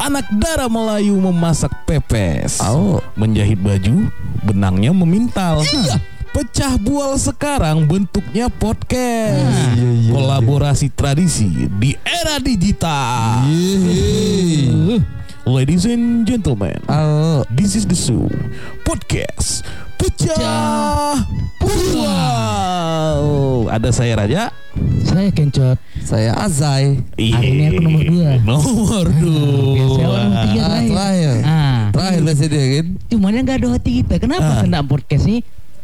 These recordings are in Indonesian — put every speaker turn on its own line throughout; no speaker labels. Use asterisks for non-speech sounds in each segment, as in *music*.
Anak darah Melayu memasak pepes.
Oh.
Menjahit baju, benangnya memintal. Pecah bual sekarang bentuknya podcast.
Iya, iya,
Kolaborasi tradisi di era digital.
Yeay.
Ladies and gentlemen,
Oh.
this is the show podcast pecah bual. Ada saya Raja.
Saya kencot.
Saya Azai.
Hari ini aku nomor dua.
Nomor dua.
Biasanya orang tiga
Ah,
terakhir.
terakhir.
Ah,
Terakhir dia kan.
cuman yang gak ada hati kita. Kenapa
Ah.
kena podcast ini?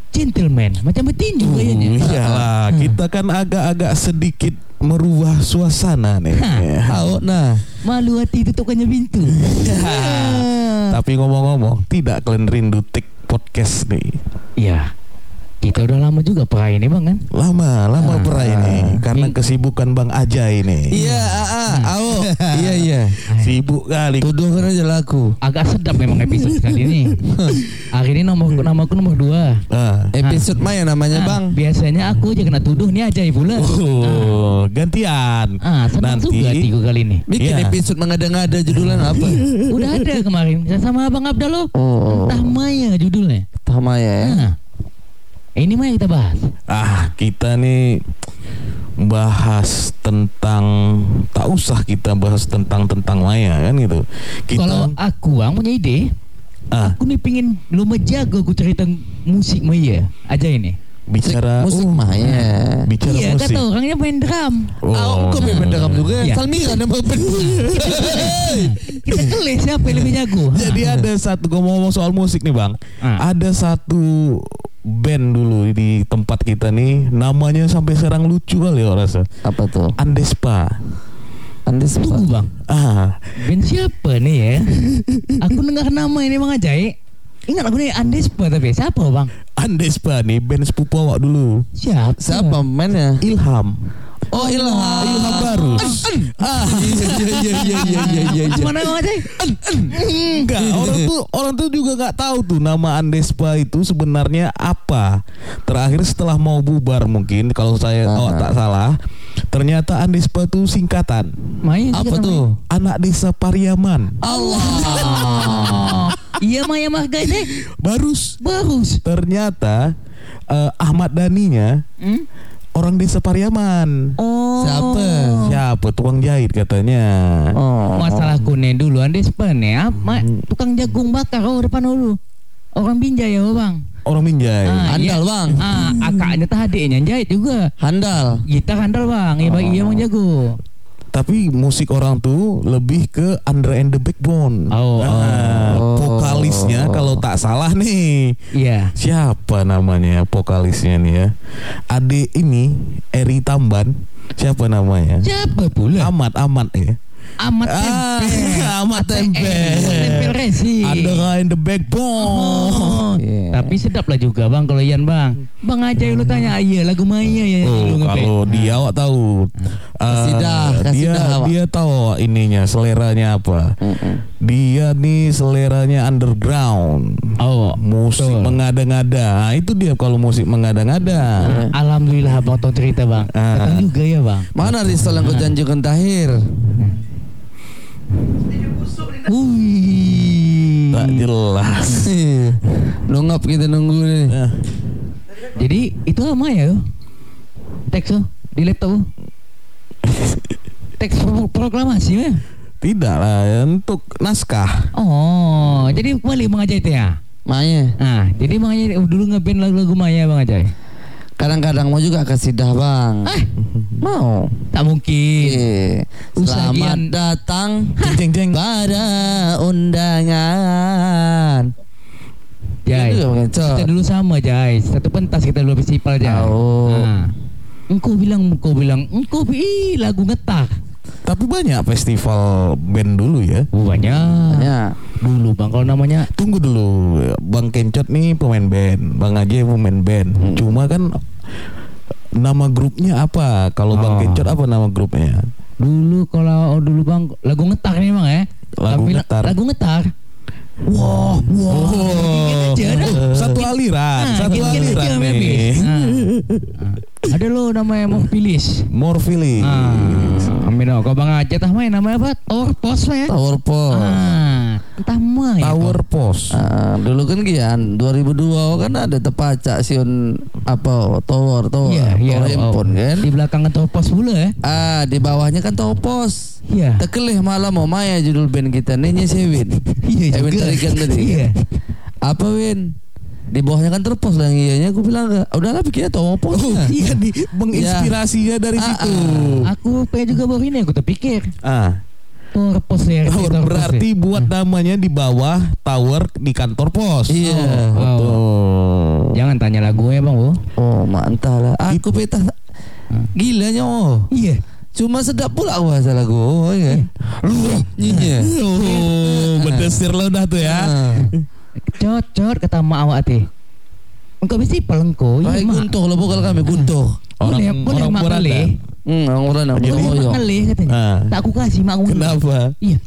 Gentleman, macam betinju
Uh,
kayaknya.
iyalah, kita kan agak-agak sedikit merubah suasana nih.
Tahu nah.
Malu hati tutupannya pintu. Ah. *laughs*
Tapi ngomong-ngomong, tidak kalian rindu tik podcast nih?
Iya. Kita udah lama juga pernah ini bang kan?
Lama, lama
Ah.
pernah ini karena
Ini-
kesibukan Bang Aja ini.
Iya, ah, ah, au. *laughs* Iya, iya.
Sibuk kali.
Tuduhkan aja laku.
Agak sedap memang episode *laughs* kali ini. Hari ini nomor namaku nomor dua.
Ah.
Episode Maya namanya,
Ah,
Bang.
Biasanya aku aja kena tuduh nih aja pula.
Oh, gantian.
Ah, senang
Nanti
juga hatiku kali ini.
Bikin
Iya.
episode mengada-ngada judulnya apa? *laughs*
Udah ada kemarin sama Abang Abdal loh.
Oh.
Entah Maya judulnya.
Tah Maya ya.
Ah. Ini mah yang kita bahas.
ah kita nih bahas tentang tak usah kita bahas tentang tentang Maya kan gitu. Kita
Kalau aku bang punya ide,
ah
aku nih pingin lu jago aku cerita musik Maya aja ini.
bicara
musik
oh,
Maya.
bicara
iya,
musik.
kata orangnya main drum.
Oh.
Ah, kok main deram juga.
Iya.
Salmira nama.
Kita keles siapa yang lebih jago.
Jadi ada satu gue mau ngomong soal musik nih bang.
Ah.
Ada satu band dulu di tempat kita nih, namanya sampai sekarang lucu kali ya rasa.
Apa tuh?
Andespa.
Andes
Tunggu bang,
Ah,
band siapa nih ya? Aku dengar nama ini bang Ajay. Ingat aku nih Andespa tapi siapa bang?
Andespa nih band sepupu awak dulu.
Siapa?
Siapa mainnya?
Ilham.
Oh, Ilham.
Ilham Barus.
Ah, iya iya iya iya iya iya iya.
Gimana bang Ajay?
Enggak, orang tuh orang tuh juga nggak tahu tuh nama Andespa itu sebenarnya apa. Terakhir setelah mau bubar mungkin kalau saya oh, tak salah, ternyata Andespa itu singkatan
Maya
Apa tuh?
anak desa Pariaman.
Allah.
Iya Maya Marga ini
Barus.
bagus.
Ternyata eh, Ahmad Daninya
Hmm?
Orang desa Pariaman.
Oh.
Siapa?
Siapa tukang jahit katanya.
Oh.
Masalah kuning dulu Andespa nih apa? Tukang jagung bakar oh depan dulu. Orang binjai ya bang.
Orang Minjai.
Ah,
Handal,
iya.
Bang.
Ah, akaknya yang jahit juga.
Handal.
Gitar handal bang, iya bang, iya bang jago.
Tapi musik orang tuh lebih ke Under and the Backbone.
Oh,
Ah,
oh.
Vokalisnya kalau tak salah nih.
Iya.
Siapa namanya vokalisnya nih ya? Adik ini Eri Tamban. Siapa namanya?
Siapa pula?
Amat Amat ya.
Amat
Ah,
tempe.
Amat tempe.
Tempel resi.
Under and the Backbone.
Oh,
Iya.
tapi sedap lah juga bang kalau Ian bang. Bang aja lu tanya, iya lagu Maya ya.
Oh, kalau dia awak tahu.
Kasih
Eh,
dah, kasih
dia dia tahu ininya seleranya apa. Dia nih seleranya underground.
Oh,
Musik
betul.
mengada-ngada. Nah, itu dia kalau musik mengada-ngada.
Alhamdulillah bang tahu cerita bang.
Ah.
Datang juga ya bang.
Mana Rizal yang kau janjikan tahir?
Wih.
Tak jelas. *laughs*
Nungap kita nunggu nih.
Eh,
Jadi itu apa ya? Teks tuh di laptop. *laughs* Teks pro- proklamasi ya?
Tidak lah untuk naskah.
Oh, jadi balik Bang Ajay itu ya?
Maya.
Nah, jadi Bang Ajay dulu ngeband lagu-lagu Maya Bang Ajay?
Kadang-kadang mau juga kasih dah bang.
Eh,
Mau.
tak mungkin. Usaha
Selamat datang
Jeng jeng
pada undangan. Cok.
kita dulu sama Jay. Satu pentas kita dulu festival Jay.
Tahu.
Nah, engkau bilang, engkau bilang, engkau ih lagu ngetak.
Tapi banyak festival band dulu ya.
Oh, banyak.
Ya.
Dulu Bang, kalau namanya
Tunggu dulu, Bang Kencot nih pemain band, Bang Aje pemain band.
Hmm.
Cuma kan nama grupnya apa? Kalau Bang
Oh.
Kencot apa nama grupnya?
dulu kalau oh, dulu Bang lagu ngetar nih Bang ya.
Lagu
Tapi la-
ngetar.
Lagu ngetar. Wah, wah. Dikit aja dah.
satu aliran,
Nah,
satu
aja
aliran nih.
Nah. *laughs* Ada lo namanya Morfilis.
Morfilis.
Ah, amin oh. Kau bang aja tah main namanya apa? Tower Post mah ya.
Tower Post.
Ah, entah mah ya.
Tower
kau.
Post.
Ah, dulu kan gian 2002 kan ada tepaca siun apa tower tower
Iya, iya.
tower
oh,
handphone
oh.
kan
Di belakang Tower Post pula ya.
ah di bawahnya kan tower pos
Iya.
Tekelih malam mau Maya judul band kita Nenya Sewin
Iya
Ewin
juga.
tarikan tadi
Iya.
Apa Win di bawahnya kan terpos lah iyanya aku bilang "Enggak, udahlah bikinnya tower pos
Oh, iya di menginspirasinya dari
Ah,
situ.
Aku pengen juga baru ini aku terpikir.
Ah,
Tower Post ya.
tower
Tower Post
berarti
ya.
buat namanya di bawah tower di kantor pos.
Iya.
Oh,
Oh.
betul.
Jangan tanya lagu ya bang, Bu.
Oh mantap lah Aku peta Gilanya oh
Iya.
Cuma sedap pula aku bahasa lagu oh, ya. Nyinya
Oh, *laughs* berdesir lo dah tuh ya.
Cocot kata mak awak teh. Engkau mesti pelengko. Iya
Baik
mak.
guntuh lah vokal kami guntuh
Orang
boleh, boleh
orang.
Hmm, orang orang nak
Jadi-
Boleh katanya.
Ah.
Tak aku kasih mak.
Kenapa?
Iya.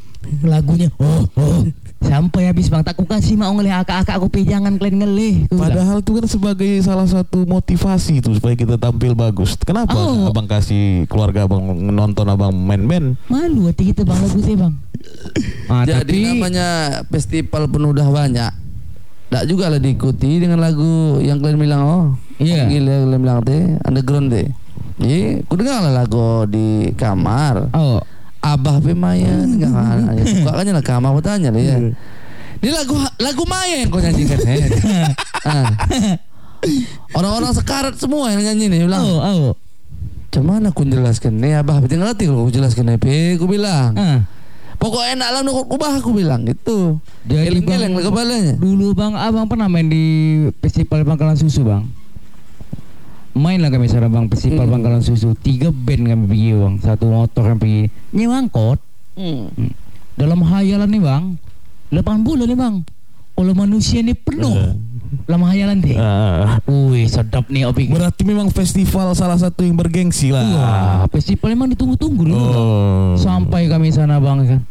Lagunya oh oh sampai habis bang tak aku kasih mak ngelih akak-akak aku pe jangan kalian ngelih.
Padahal itu kan sebagai salah satu motivasi itu supaya kita tampil bagus. Kenapa
Oh.
abang kasih keluarga abang nonton abang main band?
malu hati kita bang lagu teh bang. Ah,
Jadi
tapi
namanya festival penuh dah banyak. Tak juga lah diikuti dengan lagu yang kalian bilang oh.
Iya.
Gila kalian bilang teh underground teh. Jadi, aku dengar lah lagu di kamar.
oh
Abah pe Maya *laughs* dengar. Suka kan lah kamar aku tanya lah ya.
Iya.
Ini lagu lagu Maya yang kau nyanyikan. *laughs* Ah. Orang-orang sekarat semua yang nyanyi nih bilang.
oh oh.
Cuman aku jelaskan nih abah tinggal ngerti kalau aku jelaskan nih aku bilang.
Ah.
Pokoknya enak lah nukut kubah aku bilang gitu.
Jadi bang,
lah kepalanya.
dulu bang abang pernah main di festival Bangkalan Susu bang. Main lah kami sana bang festival
Hmm.
Bangkalan Susu. Tiga band kami pergi bang. Satu motor kami pergi. Nyewa angkot.
Hmm.
Dalam hayalan nih bang. 8 bulan nih bang. Kalau manusia nih penuh. Dalam hayalan deh.
Ah.
Wih sedap nih opik.
Berarti memang festival salah satu yang bergengsi lah.
Wah, festival emang ditunggu-tunggu dulu. Bang.
Oh.
Sampai kami sana bang kan.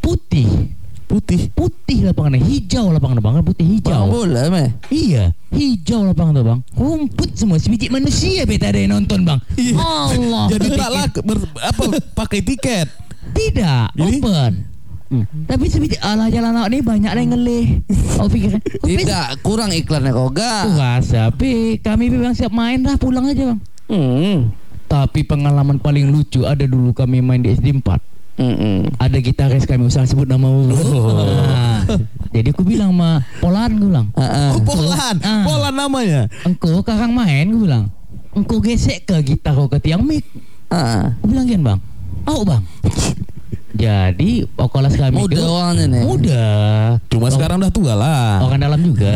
Putih,
putih.
putih lapangannya, hijau lapangannya bang, putih
Bang
hijau.
bola meh.
Iya, hijau lapangan tuh bang. Rumput semua, sebiji manusia beta ada yang nonton bang. Allah.
Jadi tak laku ber- apa pakai tiket.
Tidak,
Jadi?
open. Hmm. Tapi sebiji alah jalan awak ni banyak yang ngelih. Oh pikir kan?
Tidak, kurang iklannya kau
rasa, tapi kami memang siap main dah pulang aja bang.
Hmm.
Tapi pengalaman paling lucu ada dulu kami main di SD 4
Hmm.
Ada gitaris kami usah sebut nama dulu.
Oh.
Ah. Jadi aku bilang sama Polan aku bilang.
Oh, Polan.
Ah.
Polan namanya.
engkau kakang main aku bilang. Engkau gesek ke gitar kau ke tiang mic.
Ah.
Aku bilang kan bang, oh bang. Jadi vokalis kami
Muda
itu
nih.
muda.
Cuma
Oh,
sekarang udah tua lah.
orang dalam juga.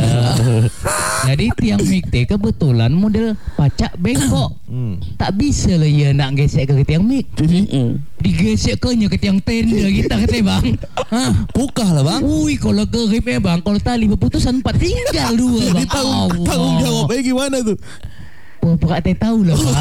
*laughs* Jadi tiang mic teh kebetulan model pacak bengkok.
Hmm.
Tak bisa lah ya nak gesek ke tiang mic.
Hmm.
Digesek ke nya ke tiang tenda kita kata bang. Hah?
Pukah lah bang.
Ui kalau kerip ya bang Kalau tali berputusan empat Tinggal dua
Jadi
bang
tanggung, tanggung jawabnya gimana tuh?
Oh, Perak teh tahu lah bang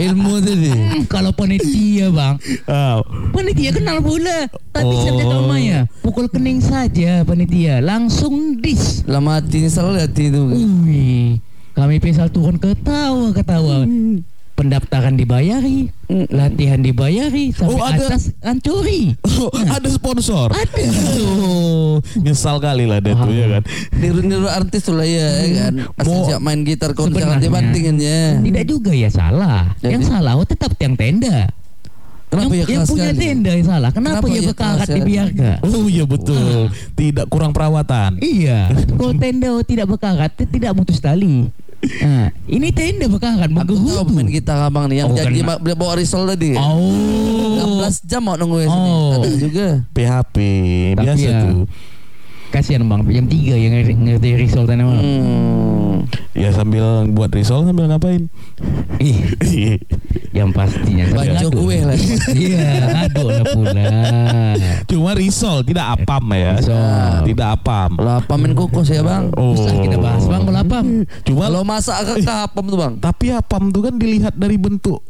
Ilmu tadi.
Hmm, Kalau panitia bang.
Ah,
Panitia kenal pula. Tak bisa
Oh.
menjaga Maya Pukul kening saja panitia. Langsung dis.
Lama hati selalu hati itu.
Ui. Kami pesal turun ketawa-ketawa Pendaftaran dibayari
Hmm.
Latihan dibayari Sampai
Oh, ada-
atas ancuri
Oh, *laughs* ada sponsor.
Ada. *laughs*
Oh, nyesal kali lah dia tuh ya kan. *laughs*
Niru-niru artis tuh lah ya kan. Asal
Mau-
siap main gitar jangan dibantingin ya.
Tidak juga ya salah
Jadi-
Yang salah oh tetap tiang tenda
Kenapa
yang,
ya
yang punya
sekali?
tenda yang salah. Kenapa,
Kenapa
ya
ya sekali?
dibiarkan?
Oh iya betul. Tidak kurang perawatan.
Iya. *laughs* Kalau tenda oh, tidak bekarat, t- tidak mutus tali. Nah, ini tenda bekarat
Aku tahu
menggerutu.
pemain gitar abang nih yang
Oh,
janji ba- bawa risol tadi.
Oh.
16 jam mau nunggu ya sini.
Oh.
Ada juga.
PHP
Tapi
biasa
ya.
tuh.
Kasihan bang, jam tiga yang ngerti, risol bang.
Hmm.
Ya sambil buat risol sambil ngapain?
Ih, *laughs* yang pastinya.
Baca
aduk.
kue lah.
Iya, aduk lah pula.
Cuma risol tidak apam ya.
Risol.
Tidak apam.
Kalau apa main kokos ya bang?
Oh.
Usah kita bahas bang, kalau apa?
Cuma
Kalau masak ke kapem tuh bang.
tapi apam tuh kan dilihat dari bentuk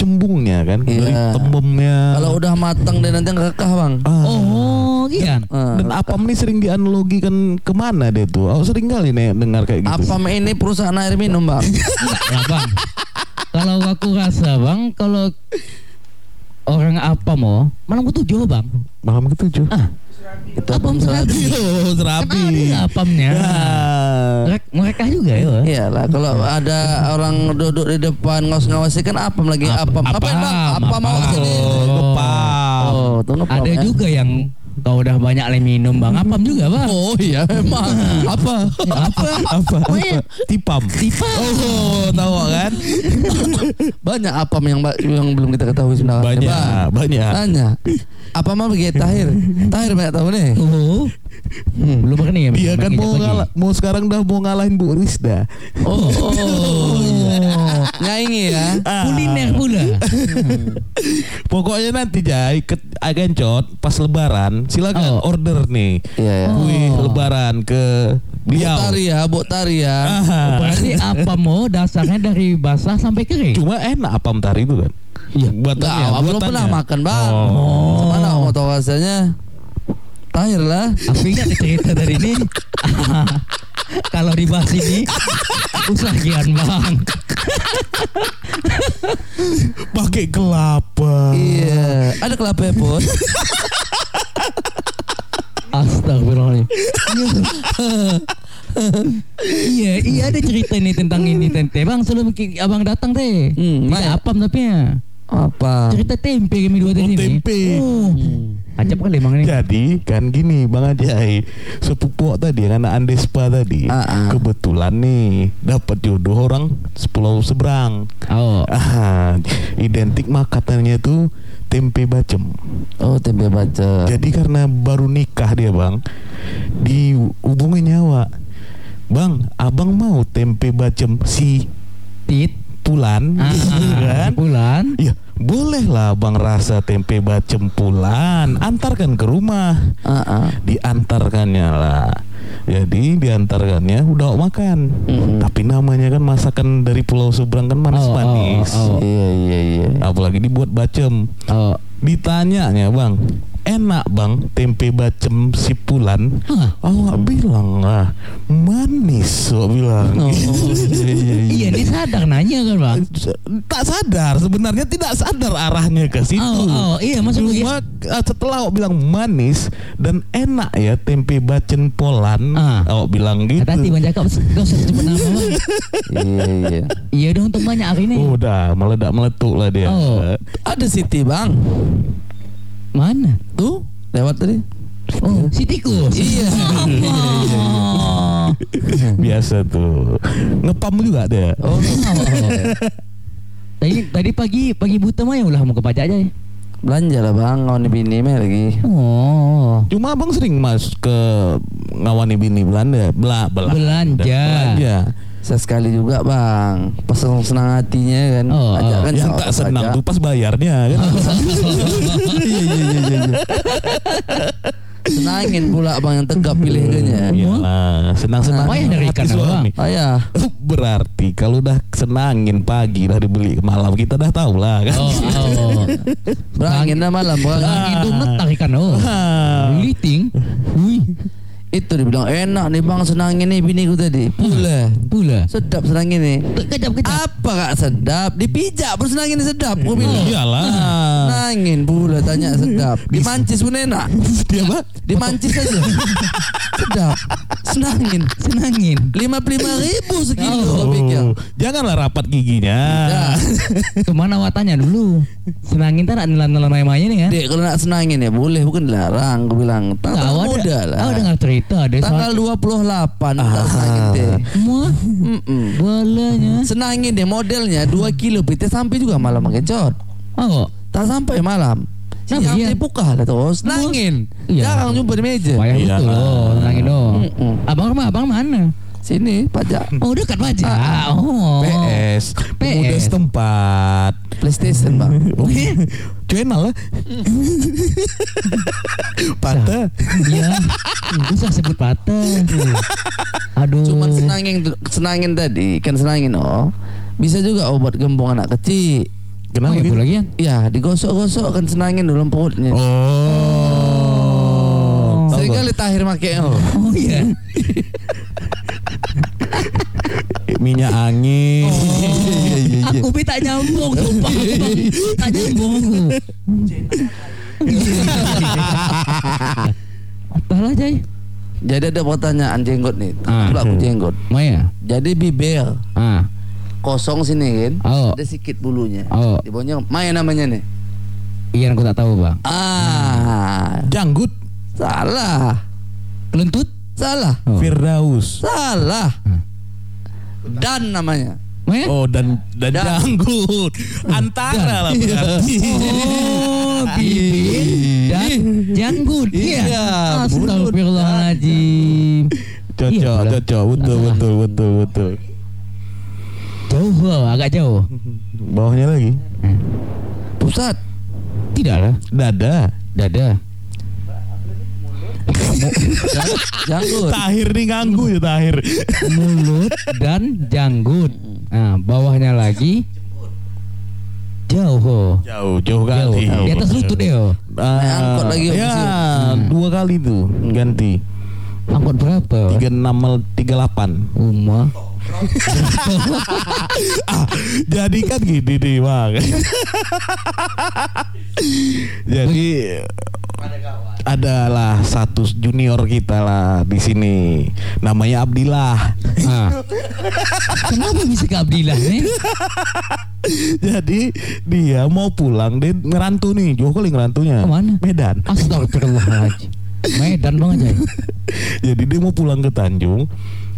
cembungnya kan, dari
Iya.
tembemnya.
Kalau udah matang dan nanti ngekah bang.
Ah.
Oh, Oh, gian.
Eh,
Dan apam ini sering dianalogikan ke mana dia tuh? Aku sering kali nih dengar kayak gitu.
Apam ini perusahaan air minum bang.
lah bang. Kalau aku rasa bang, kalau orang apa mau malam ketujuh bang.
Malam ketujuh.
Ah,
Itu
apam serabi.
Oh, serabi.
apamnya.
Ya.
Mereka, mereka juga ya.
Iyalah kalau ada orang duduk di depan ngos-ngawasi kan apam lagi apam. Apa bang? Apam mau.
Oh.
Oh, tuh ngepam
Ada
ya.
juga yang kalau udah banyak le minum bang, apam juga bang.
Oh iya memang. *laughs* Apa?
apa?
Apa? apa? Tipam.
Tipa.
Oh, tahu kan?
Banyak apam yang yang belum kita ketahui sebenarnya.
Banyak, banyak.
Tanya. Apa mah begitu Tahir? Tahir banyak tahu nih.
Oh, belum pernah ya.
Dia kan mau
pagi.
ngalah, mau sekarang dah mau ngalahin Bu Rizda.
Oh. *laughs* Nyaingi ya.
Ah.
Kuliner pula. *laughs*
Pokoknya nanti Jai ke Agencot pas lebaran silakan
Oh.
order nih.
Iya ya.
Oh.
Lebaran ke beliau.
Tari ya, Bu Tari ya.
Berarti apa mau dasarnya dari basah sampai kering?
Cuma enak apam tari itu kan. Iya, buatannya.
Enggak, belum pernah makan, Bang.
Oh.
Mana mau tahu rasanya? Tahir lah.
Aku ingat cerita dari ini. *laughs* Kalau dibahas ini usah gian bang.
Pakai kelapa.
Iya, ada kelapa ya, Put? *laughs*
Astagfirullahaladzim. iya, iya ada cerita nih tentang ini tente. Bang sebelum abang datang teh.
Hmm,
apam tapi ya.
Apa?
Cerita tempe kami dua
Oh,
tadi nih.
tempe.
Oh. Ajab kali emang ini.
Jadi kan gini Bang Ajai Sepupu tadi yang anak Andespa tadi
Ah, ah.
Kebetulan nih Dapat jodoh orang Pulau seberang
Oh.
ah, Identik makatannya itu Tempe bacem
Oh, tempe baca.
Jadi karena baru nikah dia bang Dihubungi nyawa Bang abang mau tempe bacem si
Tit.
Pulan
Ah,
kan?
Bulan.
Ya boleh lah bang rasa tempe bacem Pulan Antarkan ke rumah
Ah, ah.
diantarkannya lah jadi diantarkannya udah makan
Mm-mm.
tapi namanya kan masakan dari Pulau Seberang kan manis
Oh, oh,
manis
oh.
Iya, iya, iya.
apalagi dibuat bacem
Oh.
ditanyanya bang enak bang tempe bacem si Pulan
Hah.
awak bilang lah manis awak bilang
Oh, *laughs*
iya, iya,
Iya, dia sadar nanya kan bang.
tak sadar sebenarnya tidak sadar arahnya ke situ
Oh, oh, iya masuk
Cuma uh, setelah awak bilang manis dan enak ya tempe bacem Polan,
Ah.
awak bilang gitu.
Hati-hati bang cakap sebut nama bang
Iya, iya.
Iya udah untuk banyak hari ini
Oh, udah meledak meletuk lah dia.
Oh.
Ada Siti, Bang.
Mana?
Tuh, lewat tadi.
Oh si tikus
Iya.
Oh. *laughs*
Biasa tuh. Ngepam juga dia.
Oh, *laughs*
Tadi tadi pagi pagi buta mah ya ulah mau ke pajak aja ya.
belanja lah, Bang. Ngawani bini mah lagi.
Oh.
Cuma abang sering mas ke ngawani bini Belanda, bela bela
Belanja.
belanja.
Sesekali juga, Bang. Pas senang hatinya kan.
Oh,
Ajak
oh.
kan
Yang tak senang tuh pas bayarnya kan.
Iya, *laughs* iya, iya, iya, iya. Senangin pula Bang yang tegap *laughs* pilihannya.
Iyalah, senang-senang.
Payah dari ikan
suami.
Ayah.
Berarti kalau udah senangin pagi dah dibeli malam kita dah tahu lah kan. *laughs*
Oh, oh.
Berangin dah malam Bang.
Lagi domet tarikan oh.
Ah.
Liting. Wih.
Itu dibilang enak nih Bang senangin nih biniku tadi. Pula.
Pula.
Sedap senangin nih.
Kejap kejap.
Apa kak sedap? Dipijak pun senangin sedap. Gue bilang.
Iyalah.
Senangin pula tanya sedap. Dimancis pun enak.
Dia apa?
Dimancis aja. *laughs* sedap. Senangin.
Senangin.
Lima puluh lima ribu sekilo.
Oh,
pikir.
janganlah rapat giginya.
Ya. *laughs*
Ke mana watanya dulu? Senangin tak nak nelan-nelan main-mainnya nih kan?
Dek kalau nak senangin ya boleh bukan dilarang. Gue bilang.
Awak
muda
ada,
lah.
awak dengar cerita ada
Tanggal 28 tak senangin deh.
Semua
Mm-mm.
bolanya.
Senangin deh modelnya 2 kilo Kita sampai juga malam pakai cot
Oh,
Tak sampai malam
Kenapa
Siang
iya?
dibuka lah tuh Senangin
Iya.
Jarang jumpa di meja
payah
Iya.
betul loh, senangin dong.
Mm-mm.
Abang rumah abang mana?
Sini pajak *laughs*
Oh, dekat aja.
Ah,
Oh.
PS, pemuda
PS.
setempat.
Playstation bang *laughs*
Oh, channel *laughs* lah. Patah.
Iya. Bisa sebut patah. Aduh.
Cuman senangin Senangin tadi Kan senangin oh Bisa juga obat gembong anak kecil
Oh,
Kenapa
itu
gitu?
lagi ya?
Ya digosok-gosok kan senangin dalam perutnya
Oh. Apa?
kali Tahir make oh.
Oh iya.
Minyak angin. Iya, iya, iya.
Aku be tak nyambung sumpah. Tak nyambung. Apalah Jai?
Jadi ada pertanyaan jenggot nih.
Ah.
Aku jenggot.
Maya.
Jadi bibir
Ah.
kosong sini kan.
Oh.
Ada sedikit bulunya.
Oh.
Di bawahnya Maya namanya nih.
Iya aku tak tahu bang.
Ah,
Janggut.
salah.
Kelentut?
Salah.
Oh.
Firdaus.
Salah.
Hmm.
Dan namanya.
Maya?
Oh dan dan
Dan.
janggut. Antara lah berarti.
Oh, bibir dan janggut.
Iya,
Astagfirullahaladzim.
Cocok,
Iya,
cocok, betul, betul, betul, betul.
Jauh, oh, agak jauh.
Bawahnya lagi.
Pusat.
Tidak lah.
Dada.
Dada.
Jang- Janggut.
Tahir nih ganggu ya Tahir.
Mulut dan janggut. Nah, bawahnya lagi jauh. oh.
Jauh, jauh
Jauh.
kali.
Di atas lutut deh. oh.
Naik angkot lagi.
Ya,
Hmm.
dua kali tuh ganti.
Angkot berapa?
Tiga enam tiga delapan.
Uma. *laughs*
ah, jadi kan gini nih bang. *laughs* jadi adalah satu junior kita lah di sini. Namanya Abdillah.
Ah. Kenapa bisa ke Abdillah nih? *laughs*
Jadi dia mau pulang dia ngerantu nih, jauh kali ngerantunya.
Ke mana?
Medan.
Astagfirullahaladzim. Medan bang aja. *laughs*
Jadi dia mau pulang ke Tanjung,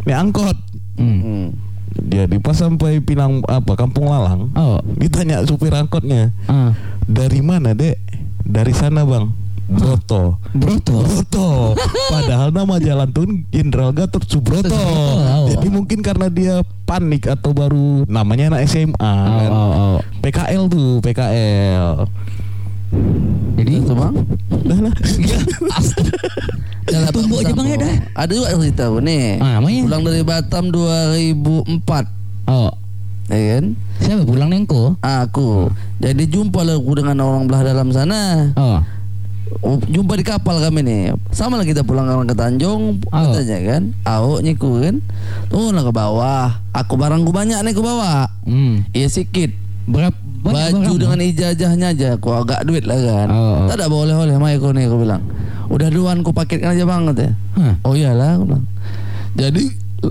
naik angkot.
Hmm.
Jadi pas sampai Pinang apa Kampung Lalang,
Oh.
ditanya supir angkotnya,
Ah.
dari mana dek? Dari sana bang. Broto.
Broto.
Broto. Padahal nama jalan tuh Jenderal Gatot Subroto. Jadi mungkin karena dia panik atau baru namanya anak SMA
Oh,
kan.
oh, oh.
PKL tuh, PKL.
Jadi
Itu bang.
Dah lah.
Jalan
Tunggu aja, Bang, ya, dah.
Ada juga cerita Bu, nih.
Ah, namanya?
Pulang dari Batam 2004.
Oh.
Ya kan?
Siapa pulang nengko?
Aku. Jadi jumpa lah aku dengan orang belah dalam sana.
Oh.
Jumpa di kapal kami nih. Sama lah kita pulang ke Tanjung,
Oh.
katanya kan. Aku nyiku kan. Turun lah ke bawah. Aku barangku banyak nih ke bawah.
Hmm.
Iya sedikit.
Berapa
Baju dengan ijazahnya aja. Aku agak duit lah kan.
Oh.
Tak ada boleh oleh mai aku nih aku bilang. Udah duluan ku paketkan aja bang katanya.
Hah.
Oh iyalah aku bilang. Jadi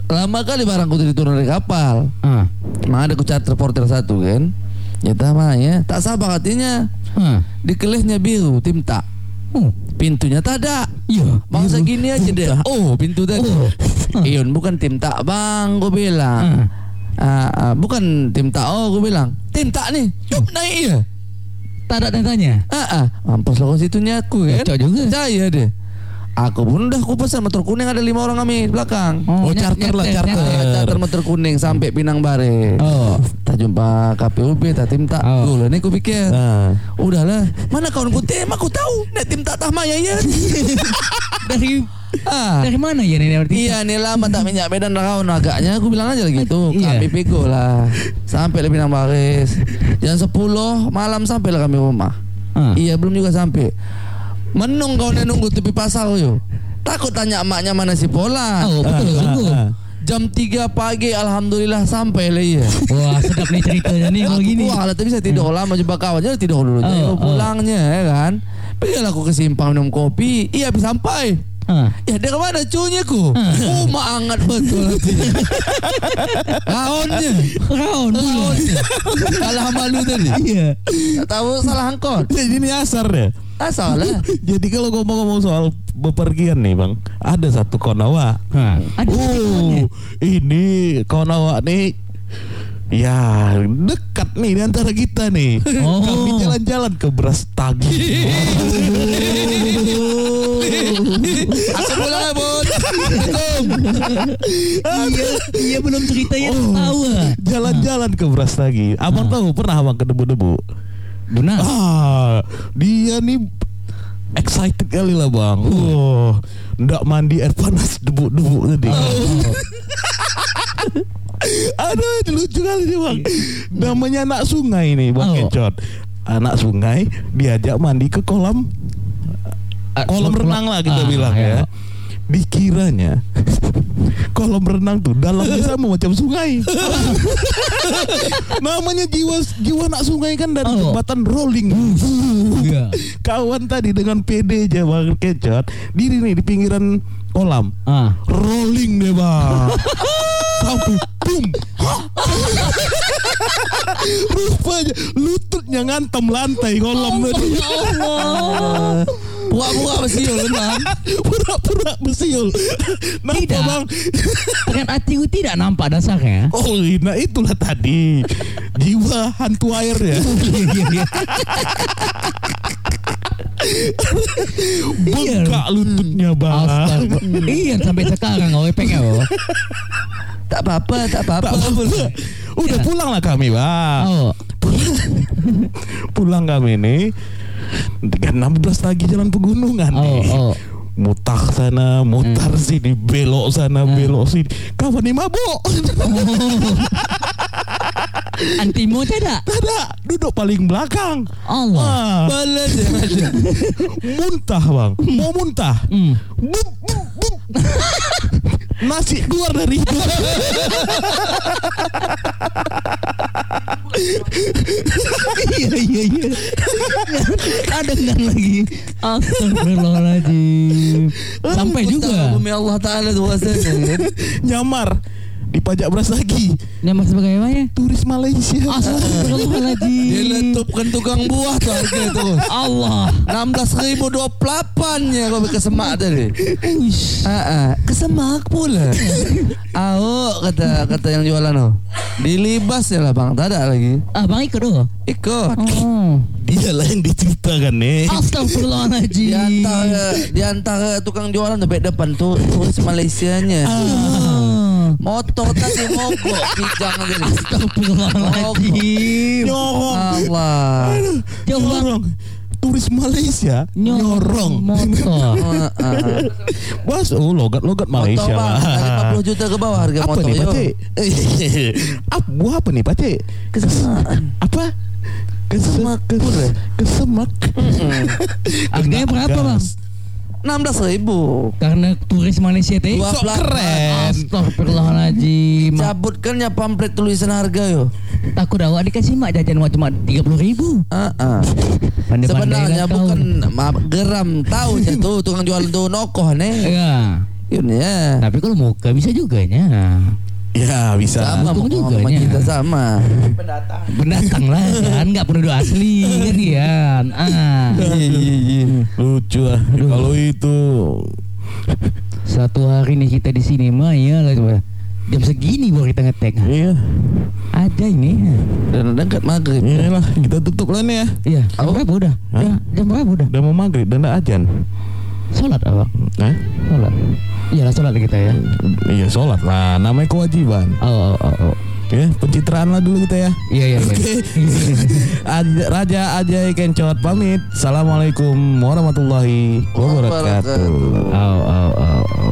lama kali barangku tadi turun dari kapal.
Ah.
Mah ada ku charter porter satu kan. Ya mah ya. Tak sabar hatinya.
Hah.
Di kelihnya biru tim tak.
Oh.
Pintunya tak ada.
Iya.
Bangsa gini aja deh. Oh pintu tadi.
Oh. *laughs*
Iyon bukan tim tak bang. Gue bilang.
Ah.
Ah, ah, bukan tim tak. Oh gue bilang. Tim tak nih. Yuk naik ya.
Tak ada tanya.
Ah, ah. Mampus lah kau situnya aku kan.
Cocok juga.
Percaya deh. Aku pun udah aku pesan motor kuning ada lima orang kami di belakang.
Oh,
nyet-
charter lah, charter.
nyetet.
Charter motor kuning sampai Pinang Bare.
Oh.
Tak jumpa KPUB, tak tim tak.
Oh.
Dulu nih aku pikir.
Nah,
Udahlah, mana kawan ku tem, aku tahu. Nek tim tak tahmaya ya. *laughs*
Dari
ah.
dari mana ya ini berarti?
Iya nih lama tak minyak medan kawan agaknya aku bilang aja lah gitu
Iya.
kami pego lah sampai lebih nang baris jam 10 malam sampai lah kami rumah
Ah.
iya belum juga sampai menung kau nunggu tepi pasar yo takut tanya emaknya mana si Pola
Oh, betul
Ah,
sungguh.
ah, ah.
jam 3 pagi alhamdulillah sampai lah iya
Wah, sedap nih ceritanya nih kalau gini.
Wah, tapi saya tidur lama jumpa kawan jadi tidur dulu.
Oh, oh.
pulangnya ya kan. Pergilah aku ke simpang minum kopi. Iya, habis sampai.
Ah.
Ya dari mana cunya ku? Oh, hangat betul hatinya.
Pula.
Kaonnya. Kalah malu tadi.
Iya.
Tahu salah angkot.
Jadi ini asar deh.
Ah, salah. *laughs*
Jadi kalau ngomong-ngomong soal bepergian nih bang, ada satu konawa.
Hah. Ada
Oh, ini konawa nih. Ya dekat nih di antara kita nih.
Oh.
Kami jalan-jalan ke Beras Tagi. *laughs*
Aku Bun. Assalamualaikum.
iya, iya belum ceritanya
Oh.
tahu. ah.
Jalan-jalan ke Beras Tagi. Abang tahu pernah abang ke debu-debu?
Benar.
Ah, dia nih excited kali lah bang. Oh, ndak mandi air panas debu-debu tadi. *laughs* Aduh, itu lucu kali nih bang. Namanya anak sungai nih bang
Oh.
Kecot. Anak sungai diajak mandi ke kolam
Ah,
kolam
kolam-
renang lah kita
ah,
bilang
ya.
ya. Dikiranya *laughs* kolam renang tuh dalamnya *laughs* sama macam sungai. *laughs* Namanya jiwa jiwa anak sungai kan dari
Oh.
jembatan rolling. *laughs*
Iya.
Kawan tadi dengan PD aja bang kecot diri nih di pinggiran kolam
Ah.
rolling deh bang sampai boom rupanya lututnya ngantem lantai kolam tadi
Buka-buka besiul benar. *laughs*
pura-pura besiul Nampak
Tidak.
bang *laughs*
Dengan hatiku tidak nampak dasarnya.
Oh nah itulah tadi Jiwa hantu air ya *laughs* Bengkak lututnya bang.
Iya sampai sekarang OEP-nya oh.
Tak apa-apa, tak apa-apa.
Tak apa-apa. Udah pulang lah kami bang
Oh.
Pulang kami Dengan 16 lagi jalan pegunungan
Oh,
nih
oh.
Mutar sana, mutar sini, belok sana, belok sini. Kawan nih mabuk. *laughs*
Antimo tidak?
Tidak, duduk paling belakang.
Allah.
Ya *laughs*
muntah bang, mau muntah.
Hmm.
Bup, bup, bup. *laughs* Nasi keluar dari hidung.
Iya iya iya. Ada enggak lagi? Astagfirullahaladzim. Sampai juga.
Bumi Allah Ta'ala tuh.
Nyamar di pajak beras lagi.
Nama sebagai apa ya?
Turis Malaysia.
Dia
Astagfirullahaladzim.
letupkan tukang buah tuh harga tuh.
Allah.
16.028 nya kau ke semak tadi.
Uish.
Ah, ah. ke semak pula. *laughs* Ayo kata kata yang jualan tuh. Dilibas ya lah bang, tak ada lagi.
Ah, Bang ikut dong.
Ikut.
Oh.
Dia yang diceritakan nih.
Di
Astagfirullahaladzim.
antara di antara tukang jualan tuh baik depan tuh turis Malaysianya.
Ah.
Motor tadi mogok kijang tadi.
Astagfirullahaladzim.
Nyorong.
Allah.
Nyorong. Turis Malaysia
Nyorong
nyorong.
motor. *laughs*
Bos, oh logat-logat
Motor
Malaysia
dari 50 juta ke bawah harga
apa
motor
nih. Pace? *laughs* apa buah apa nih Pace?
Kesemaan.
Apa? Kesemak
pula.
Kesemak. *laughs*
Harganya berapa bang?
16 ribu.
Karena turis Malaysia teh.
Pelaku.
keren.
Astagfirullahaladzim.
Cabutkannya pamflet tulisan harga yo.
Takut awak dikasih mak jajan cuma 30 ribu.
Ah, ah. Sebenarnya bukan maaf, geram tahunnya tuh tukang jualan tuh nokoh nih.
Ya.
Yun ya.
Tapi kalau muka bisa juga nya.
Ya bisa.
Sama
untung
mau
juga
sama kita sama.
Pendatang lah kan nggak penduduk asli kan Ian. Ah.
Iya iya iya.
Lucu ah. Kalau itu
Satu hari nih kita di sini mah ya lah coba. Jam segini baru kita ngetek.
Iya.
Ada ini.
Dan dekat maghrib.
Iyalah, kita tutup lah nih ya.
Iya. Jam
Oh.
berapa udah? Ya, jam berapa udah?
Udah mau maghrib dan udah ajan.
Sholat apa?
Hah?
Sholat. Iyalah sholat kita ya.
Iya sholat lah, namanya kewajiban.
Oh, oh, oh, oh.
Ya, pencitraan lah dulu kita ya.
Iya, iya, iya.
Oke. *laughs* Aj- Raja Ajay Kencot pamit. Assalamualaikum warahmatullahi wabarakatuh.
Wabarakatuh.
Oh, oh, oh, oh.